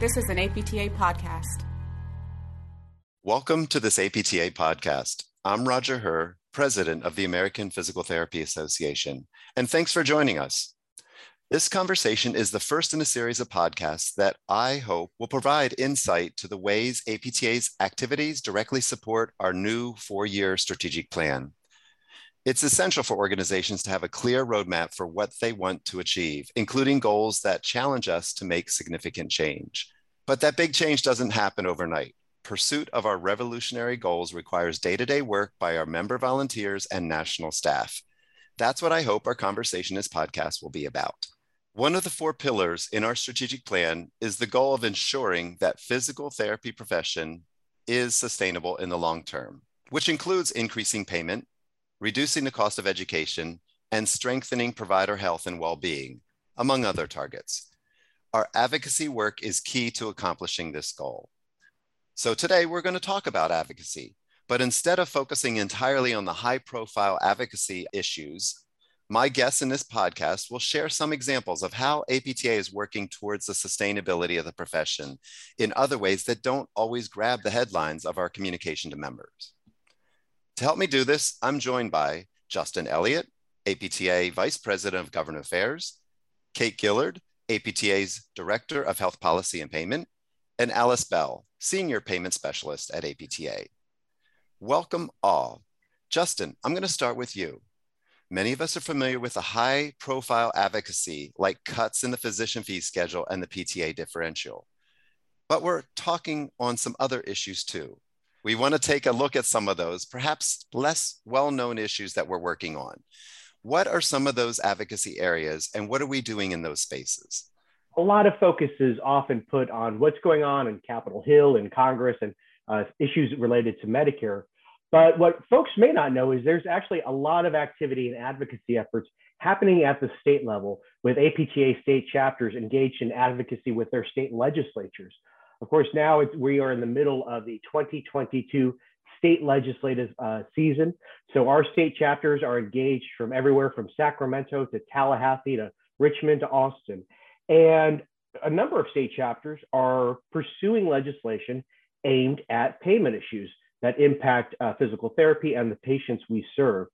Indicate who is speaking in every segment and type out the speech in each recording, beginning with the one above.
Speaker 1: This is an APTA podcast.
Speaker 2: Welcome to this APTA podcast. I'm Roger Herr, President of the American Physical Therapy Association, and thanks for joining us. This conversation is the first in a series of podcasts that I hope will provide insight to the ways APTA's activities directly support our new four year strategic plan. It's essential for organizations to have a clear roadmap for what they want to achieve, including goals that challenge us to make significant change. But that big change doesn't happen overnight. Pursuit of our revolutionary goals requires day to day work by our member volunteers and national staff. That's what I hope our conversation this podcast will be about. One of the four pillars in our strategic plan is the goal of ensuring that physical therapy profession is sustainable in the long term, which includes increasing payment, reducing the cost of education, and strengthening provider health and well being, among other targets. Our advocacy work is key to accomplishing this goal. So, today we're going to talk about advocacy, but instead of focusing entirely on the high profile advocacy issues, my guests in this podcast will share some examples of how APTA is working towards the sustainability of the profession in other ways that don't always grab the headlines of our communication to members. To help me do this, I'm joined by Justin Elliott, APTA Vice President of Government Affairs, Kate Gilliard, APTA's Director of Health Policy and Payment, and Alice Bell, Senior Payment Specialist at APTA. Welcome all. Justin, I'm going to start with you. Many of us are familiar with the high profile advocacy like cuts in the physician fee schedule and the PTA differential. But we're talking on some other issues too. We want to take a look at some of those, perhaps less well known issues that we're working on. What are some of those advocacy areas, and what are we doing in those spaces?
Speaker 3: A lot of focus is often put on what's going on in Capitol Hill and Congress and uh, issues related to Medicare. But what folks may not know is there's actually a lot of activity and advocacy efforts happening at the state level with APTA state chapters engaged in advocacy with their state legislatures. Of course, now we are in the middle of the 2022 state legislative uh, season. So our state chapters are engaged from everywhere from Sacramento to Tallahassee to Richmond to Austin. And a number of state chapters are pursuing legislation aimed at payment issues that impact uh, physical therapy and the patients we serve.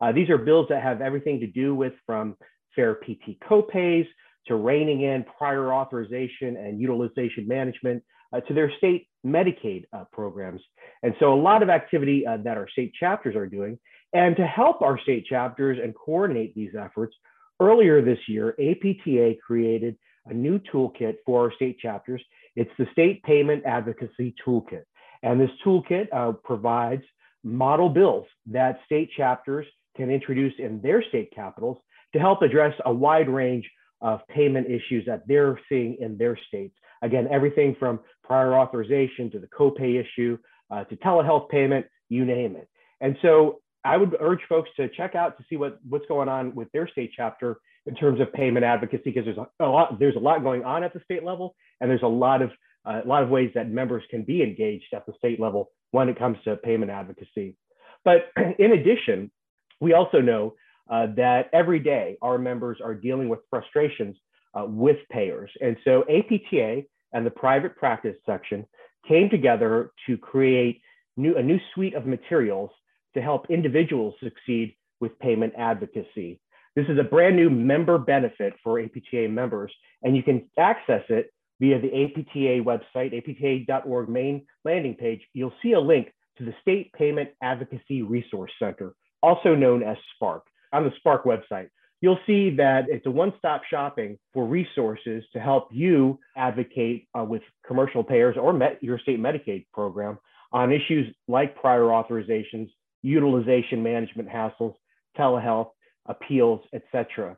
Speaker 3: Uh, these are bills that have everything to do with from fair PT copays to reining in prior authorization and utilization management to their state Medicaid uh, programs. And so a lot of activity uh, that our state chapters are doing. And to help our state chapters and coordinate these efforts, earlier this year, APTA created a new toolkit for our state chapters. It's the State Payment Advocacy Toolkit. And this toolkit uh, provides model bills that state chapters can introduce in their state capitals to help address a wide range of payment issues that they're seeing in their states. Again, everything from prior authorization to the copay issue uh, to telehealth payment, you name it. And so I would urge folks to check out to see what, what's going on with their state chapter in terms of payment advocacy, because there's a, lot there's a lot going on at the state level, and there's a lot of uh, a lot of ways that members can be engaged at the state level when it comes to payment advocacy. But in addition, we also know uh, that every day our members are dealing with frustrations uh, with payers. And so APTA and the private practice section came together to create new, a new suite of materials to help individuals succeed with payment advocacy. This is a brand new member benefit for APTA members, and you can access it via the APTA website, apta.org main landing page. You'll see a link to the State Payment Advocacy Resource Center, also known as SPARC on the SPARC website, you'll see that it's a one-stop shopping for resources to help you advocate uh, with commercial payers or met, your state Medicaid program on issues like prior authorizations, utilization management hassles, telehealth, appeals, etc.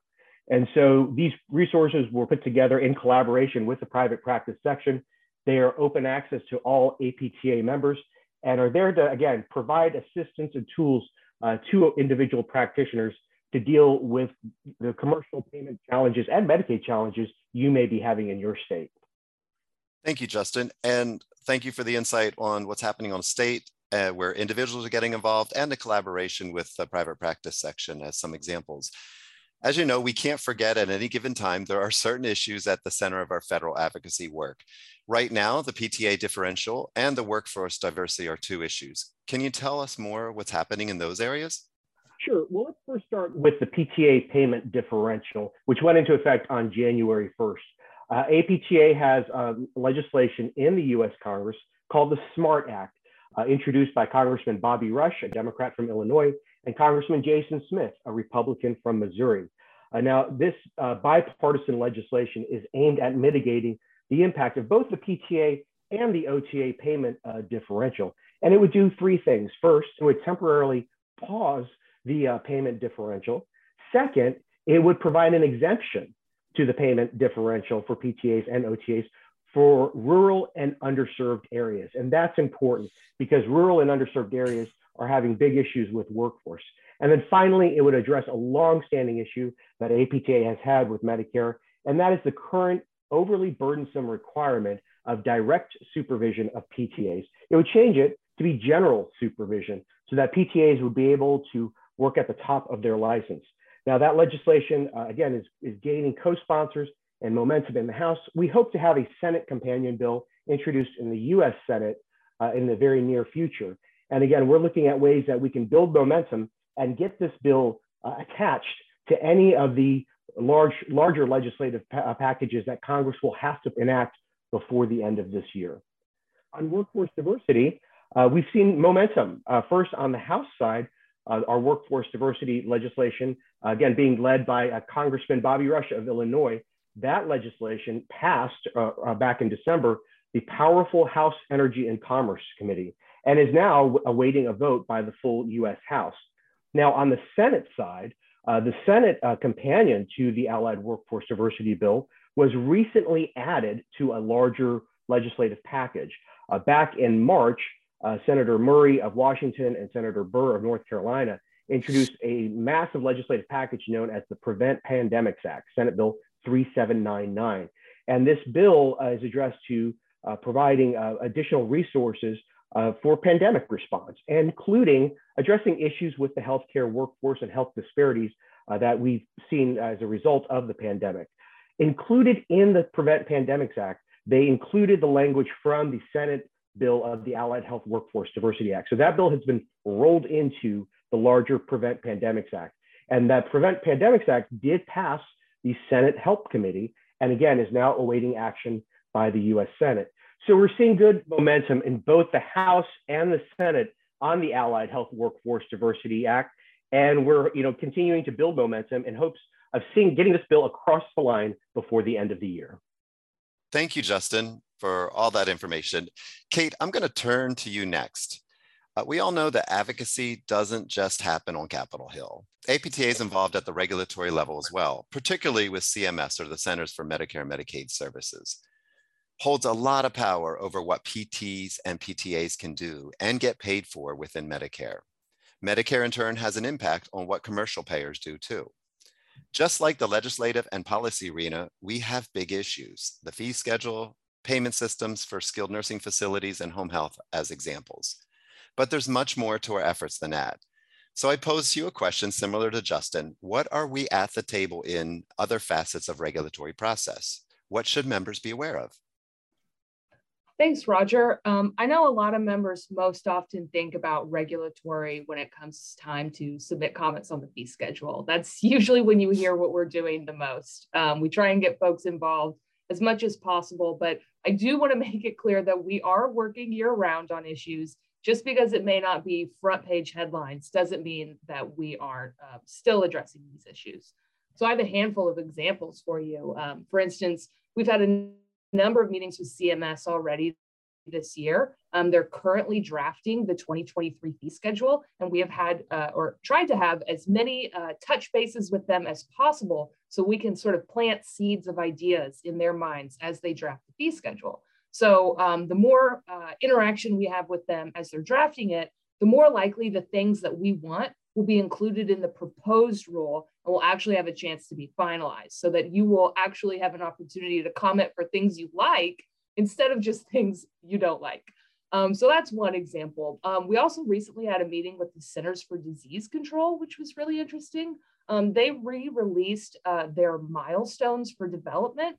Speaker 3: And so these resources were put together in collaboration with the private practice section. They are open access to all APTA members and are there to, again, provide assistance and tools uh, to individual practitioners to deal with the commercial payment challenges and Medicaid challenges you may be having in your state.
Speaker 2: Thank you, Justin. And thank you for the insight on what's happening on state, uh, where individuals are getting involved, and the collaboration with the private practice section as some examples. As you know, we can't forget at any given time, there are certain issues at the center of our federal advocacy work. Right now, the PTA differential and the workforce diversity are two issues. Can you tell us more what's happening in those areas?
Speaker 3: Sure. Well, let's first start with the PTA payment differential, which went into effect on January 1st. Uh, APTA has uh, legislation in the US Congress called the SMART Act, uh, introduced by Congressman Bobby Rush, a Democrat from Illinois, and Congressman Jason Smith, a Republican from Missouri. Uh, now, this uh, bipartisan legislation is aimed at mitigating the impact of both the PTA and the OTA payment uh, differential. And it would do three things. First, it would temporarily pause the uh, payment differential. Second, it would provide an exemption to the payment differential for PTAs and OTAs for rural and underserved areas. And that's important because rural and underserved areas are having big issues with workforce. And then finally, it would address a long-standing issue that APTA has had with Medicare, and that is the current overly burdensome requirement of direct supervision of PTAs. It would change it to be general supervision so that PTAs would be able to work at the top of their license. Now, that legislation, uh, again, is, is gaining co sponsors and momentum in the House. We hope to have a Senate companion bill introduced in the US Senate uh, in the very near future. And again, we're looking at ways that we can build momentum and get this bill uh, attached to any of the large, larger legislative pa uh, packages that Congress will have to enact before the end of this year. On workforce diversity, uh, we've seen momentum. Uh, first, on the House side, uh, our workforce diversity legislation, uh, again, being led by uh, Congressman Bobby Rush of Illinois. That legislation passed uh, uh, back in December, the powerful House Energy and Commerce Committee, and is now awaiting a vote by the full US House. Now, on the Senate side, uh, the Senate companion to the Allied Workforce Diversity Bill was recently added to a larger legislative package. back in March, uh, Senator Murray of Washington and Senator Burr of North Carolina introduced a massive legislative package known as the Prevent Pandemics Act, Senate Bill 3799. And this bill uh, is addressed to uh, providing uh, additional resources uh, for pandemic response, including addressing issues with the healthcare workforce and health disparities uh, that we've seen as a result of the pandemic. Included in the Prevent Pandemics Act, they included the language from the Senate bill of the Allied Health Workforce Diversity Act. So that bill has been rolled into the larger Prevent Pandemics Act. And that Prevent Pandemics Act did pass the Senate Help Committee and again is now awaiting action by the US Senate. So we're seeing good momentum in both the House and the Senate on the Allied Health Workforce Diversity Act. And we're you know, continuing to build momentum in hopes of seeing getting this bill across the line before the end of the year.
Speaker 2: Thank you, Justin for all that information. Kate, I'm going to turn to you next. Uh, we all know that advocacy doesn't just happen on Capitol Hill. APTA is involved at the regulatory level as well, particularly with CMS or the Centers for Medicare and Medicaid Services. Holds a lot of power over what PTs and PTAs can do and get paid for within Medicare. Medicare, in turn, has an impact on what commercial payers do too. Just like the legislative and policy arena, we have big issues the fee schedule, payment systems for skilled nursing facilities and home health as examples. But there's much more to our efforts than that. So I pose you a question similar to Justin. What are we at the table in other facets of regulatory process? What should members be aware of?
Speaker 1: Thanks, Roger. Um, I know a lot of members most often think about regulatory when it comes time to submit comments on the fee schedule. That's usually when you hear what we're doing the most. Um, we try and get folks involved as much as possible. But I do want to make it clear that we are working year round on issues. Just because it may not be front page headlines doesn't mean that we aren't uh, still addressing these issues. So I have a handful of examples for you. Um, for instance, we've had a number of meetings with CMS already this year. Um, they're currently drafting the 2023 fee schedule, and we have had uh, or tried to have as many uh, touch bases with them as possible so we can sort of plant seeds of ideas in their minds as they draft the fee schedule. So um, the more uh, interaction we have with them as they're drafting it, the more likely the things that we want will be included in the proposed rule and will actually have a chance to be finalized so that you will actually have an opportunity to comment for things you like instead of just things you don't like. Um, so that's one example. Um, we also recently had a meeting with the Centers for Disease Control, which was really interesting. Um, they re-released uh, their milestones for development.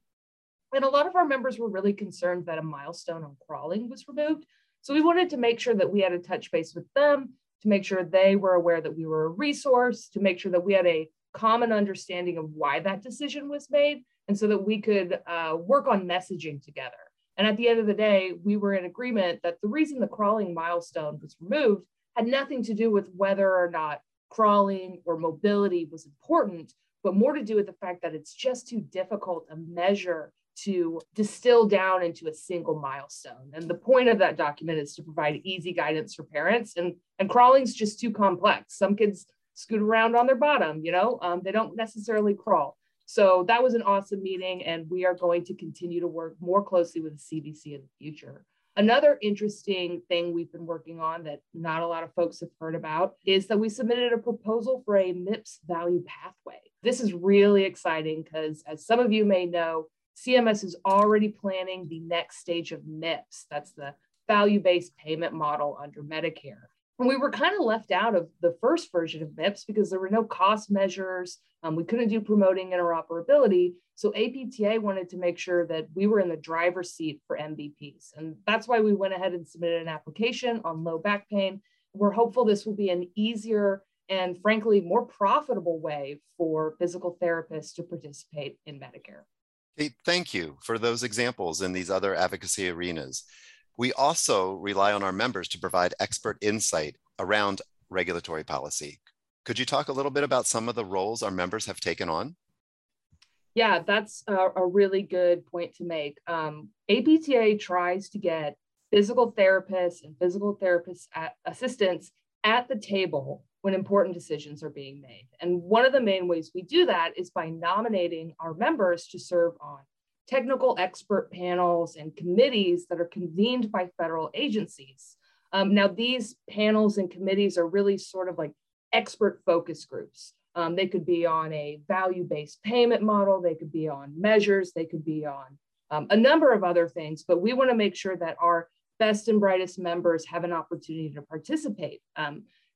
Speaker 1: And a lot of our members were really concerned that a milestone on crawling was removed. So we wanted to make sure that we had a touch base with them, to make sure they were aware that we were a resource, to make sure that we had a common understanding of why that decision was made, and so that we could uh, work on messaging together. And at the end of the day, we were in agreement that the reason the crawling milestone was removed had nothing to do with whether or not crawling or mobility was important, but more to do with the fact that it's just too difficult a measure to distill down into a single milestone. And the point of that document is to provide easy guidance for parents. And, and crawling's just too complex. Some kids scoot around on their bottom, you know, um, they don't necessarily crawl. So that was an awesome meeting, and we are going to continue to work more closely with the CDC in the future. Another interesting thing we've been working on that not a lot of folks have heard about is that we submitted a proposal for a MIPS value pathway. This is really exciting because, as some of you may know, CMS is already planning the next stage of MIPS. That's the value based payment model under Medicare. And we were kind of left out of the first version of MIPS because there were no cost measures. Um, we couldn't do promoting interoperability. So APTA wanted to make sure that we were in the driver's seat for MVPs. And that's why we went ahead and submitted an application on low back pain. We're hopeful this will be an easier and frankly more profitable way for physical therapists to participate in Medicare.
Speaker 2: Kate, thank you for those examples in these other advocacy arenas. We also rely on our members to provide expert insight around regulatory policy. Could you talk a little bit about some of the roles our members have taken on?
Speaker 1: Yeah, that's a, a really good point to make. Um, APTA tries to get physical therapists and physical therapist assistants at the table when important decisions are being made. And one of the main ways we do that is by nominating our members to serve on technical expert panels and committees that are convened by federal agencies. Um, now, these panels and committees are really sort of like expert focus groups. Um, they could be on a value based payment model, they could be on measures, they could be on um, a number of other things, but we want to make sure that our best and brightest members have an opportunity to participate.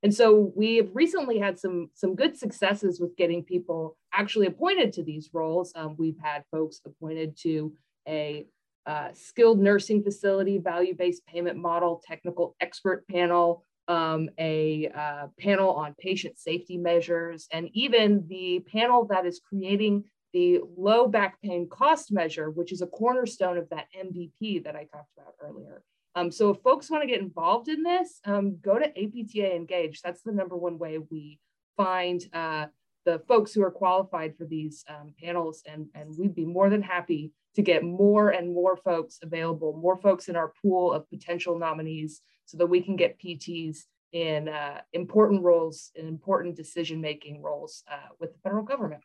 Speaker 1: And so we have recently had some, some good successes with getting people actually appointed to these roles. Um, we've had folks appointed to a uh, skilled nursing facility, value-based payment model, technical expert panel, um, a uh, panel on patient safety measures, and even the panel that is creating the low back pain cost measure, which is a cornerstone of that MVP that I talked about earlier. Um, so if folks want to get involved in this, um, go to APTA Engage. That's the number one way we find uh, the folks who are qualified for these um, panels, and, and we'd be more than happy to get more and more folks available, more folks in our pool of potential nominees so that we can get PTs in uh, important roles and important decision-making roles uh, with the federal government.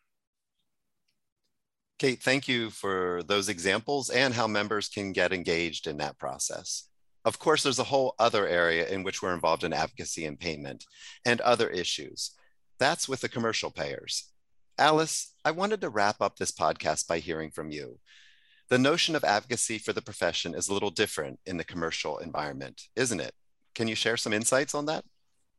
Speaker 2: Kate, thank you for those examples and how members can get engaged in that process. Of course, there's a whole other area in which we're involved in advocacy and payment and other issues. That's with the commercial payers. Alice, I wanted to wrap up this podcast by hearing from you. The notion of advocacy for the profession is a little different in the commercial environment, isn't it? Can you share some insights on that?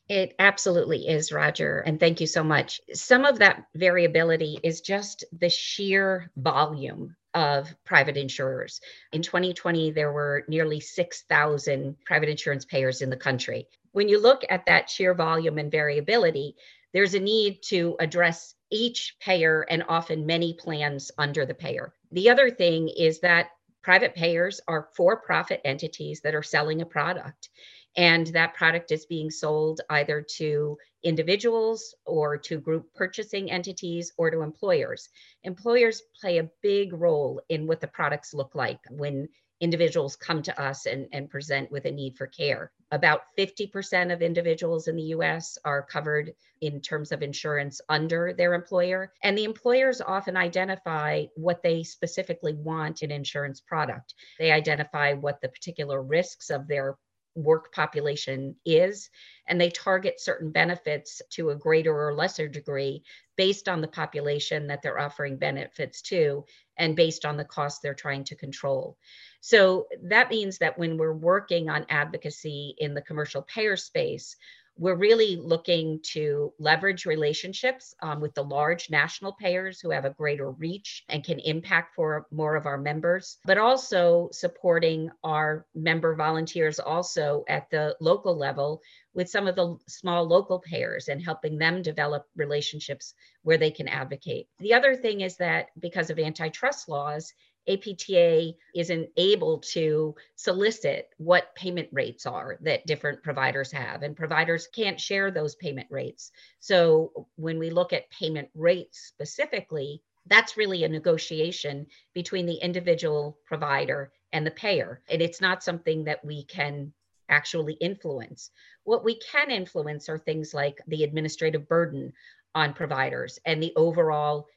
Speaker 4: It absolutely is, Roger. And thank you so much. Some of that variability is just the sheer volume of private insurers. In 2020, there were nearly 6,000 private insurance payers in the country. When you look at that sheer volume and variability, there's a need to address each payer and often many plans under the payer. The other thing is that private payers are for profit entities that are selling a product and that product is being sold either to individuals or to group purchasing entities or to employers. Employers play a big role in what the products look like when individuals come to us and, and present with a need for care. About 50% of individuals in the US are covered in terms of insurance under their employer. And the employers often identify what they specifically want in insurance product. They identify what the particular risks of their work population is, and they target certain benefits to a greater or lesser degree based on the population that they're offering benefits to and based on the cost they're trying to control. So that means that when we're working on advocacy in the commercial payer space, we're really looking to leverage relationships um, with the large national payers who have a greater reach and can impact for more of our members, but also supporting our member volunteers also at the local level with some of the small local payers and helping them develop relationships where they can advocate. The other thing is that because of antitrust laws, APTA isn't able to solicit what payment rates are that different providers have, and providers can't share those payment rates. So, when we look at payment rates specifically, that's really a negotiation between the individual provider and the payer. And it's not something that we can actually influence. What we can influence are things like the administrative burden on providers and the overall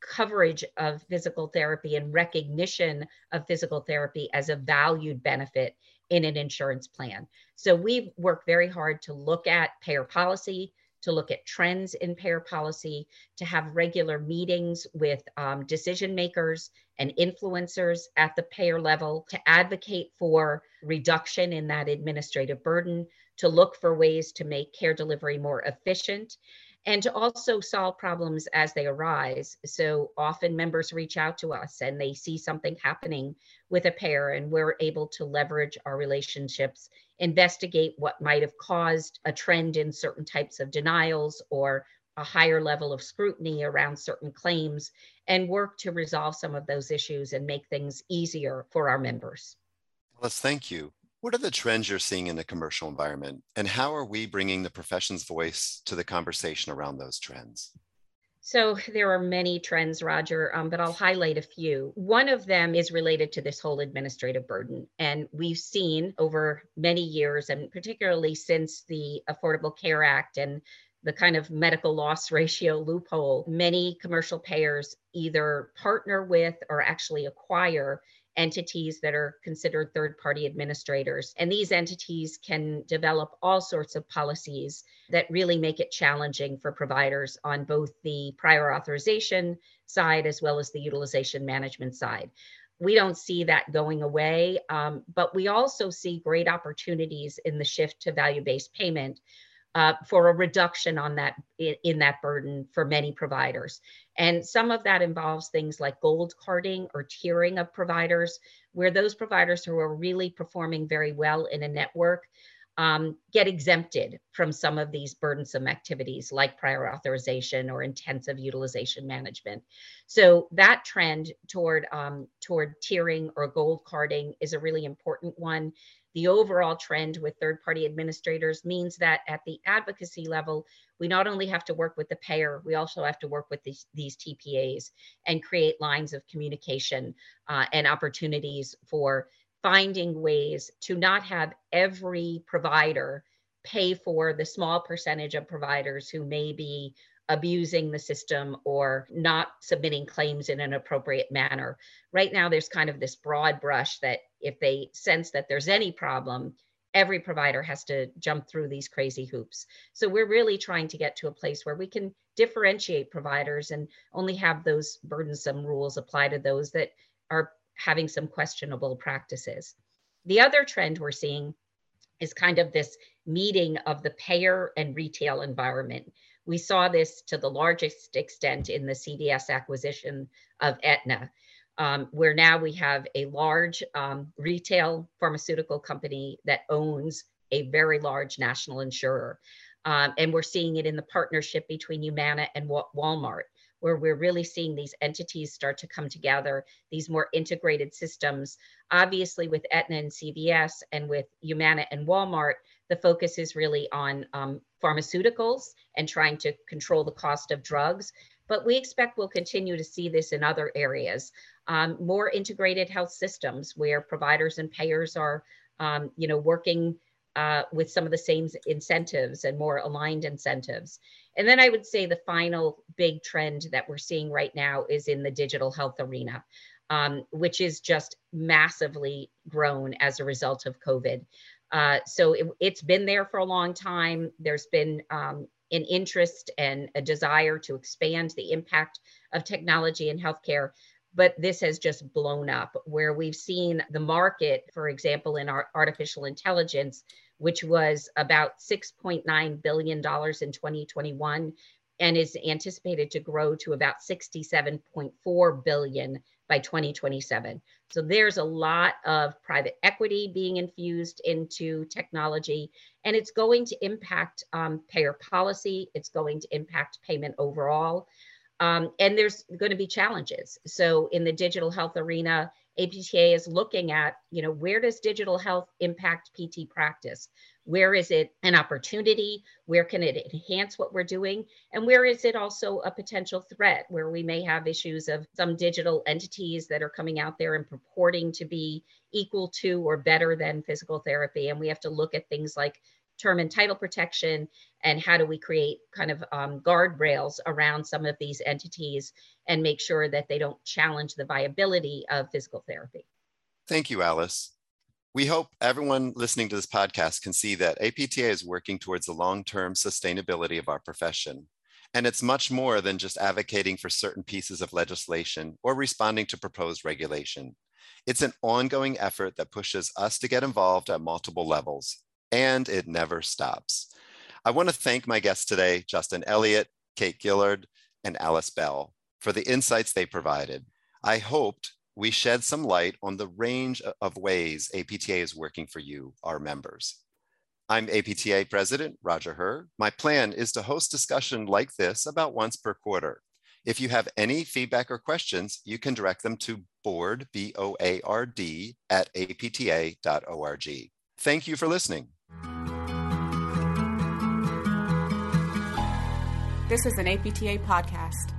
Speaker 4: coverage of physical therapy and recognition of physical therapy as a valued benefit in an insurance plan. So we work very hard to look at payer policy, to look at trends in payer policy, to have regular meetings with um, decision makers and influencers at the payer level, to advocate for reduction in that administrative burden, to look for ways to make care delivery more efficient and to also solve problems as they arise. So often members reach out to us and they see something happening with a payer, and we're able to leverage our relationships, investigate what might have caused a trend in certain types of denials or a higher level of scrutiny around certain claims, and work to resolve some of those issues and make things easier for our members.
Speaker 2: Let's thank you. What are the trends you're seeing in the commercial environment, and how are we bringing the profession's voice to the conversation around those trends?
Speaker 4: So there are many trends, Roger, um, but I'll highlight a few. One of them is related to this whole administrative burden. And we've seen over many years, and particularly since the Affordable Care Act and the kind of medical loss ratio loophole, many commercial payers either partner with or actually acquire entities that are considered third party administrators. And these entities can develop all sorts of policies that really make it challenging for providers on both the prior authorization side as well as the utilization management side. We don't see that going away, um, but we also see great opportunities in the shift to value based payment uh, for a reduction on that in, that burden for many providers. And some of that involves things like gold carding or tiering of providers, where those providers who are really performing very well in a network um, get exempted from some of these burdensome activities like prior authorization or intensive utilization management. So that trend toward um, toward tiering or gold carding is a really important one the overall trend with third party administrators means that at the advocacy level, we not only have to work with the payer, we also have to work with these, these TPAs and create lines of communication uh, and opportunities for finding ways to not have every provider pay for the small percentage of providers who may be abusing the system or not submitting claims in an appropriate manner. Right now, there's kind of this broad brush that if they sense that there's any problem, every provider has to jump through these crazy hoops. So we're really trying to get to a place where we can differentiate providers and only have those burdensome rules apply to those that are having some questionable practices. The other trend we're seeing is kind of this meeting of the payer and retail environment. We saw this to the largest extent in the CVS acquisition of Aetna, um, where now we have a large um, retail pharmaceutical company that owns a very large national insurer. Um, and we're seeing it in the partnership between Humana and Walmart, where we're really seeing these entities start to come together, these more integrated systems. Obviously, with Aetna and CVS and with Humana and Walmart, the focus is really on um, pharmaceuticals and trying to control the cost of drugs. But we expect we'll continue to see this in other areas. Um, more integrated health systems where providers and payers are, um, you know, working uh, with some of the same incentives and more aligned incentives. And then I would say the final big trend that we're seeing right now is in the digital health arena, um, which is just massively grown as a result of COVID. Uh, so it, has been there for a long time. There's been um, an interest and a desire to expand the impact of technology in healthcare. But this has just blown up where we've seen the market, for example, in our artificial intelligence, which was about $6.9 billion in 2021 and is anticipated to grow to about 67.4 billion by 2027. So there's a lot of private equity being infused into technology, and it's going to impact um, payer policy. It's going to impact payment overall. Um, and there's going to be challenges. So in the digital health arena, APTA is looking at, you know, where does digital health impact PT practice? Where is it an opportunity? Where can it enhance what we're doing? And where is it also a potential threat where we may have issues of some digital entities that are coming out there and purporting to be equal to or better than physical therapy? And we have to look at things like term and title protection and how do we create kind of um, guardrails around some of these entities and make sure that they don't challenge the viability of physical therapy.
Speaker 2: Thank you, Alice. We hope everyone listening to this podcast can see that APTA is working towards the long-term sustainability of our profession. And it's much more than just advocating for certain pieces of legislation or responding to proposed regulation. It's an ongoing effort that pushes us to get involved at multiple levels, and it never stops. I want to thank my guests today, Justin Elliott, Kate Gilliard, and Alice Bell, for the insights they provided. I hoped we shed some light on the range of ways APTA is working for you, our members. I'm APTA President Roger Herr. My plan is to host discussion like this about once per quarter. If you have any feedback or questions, you can direct them to board, B-O-A-R-D, at apta.org. Thank you for listening.
Speaker 5: This is an APTA podcast.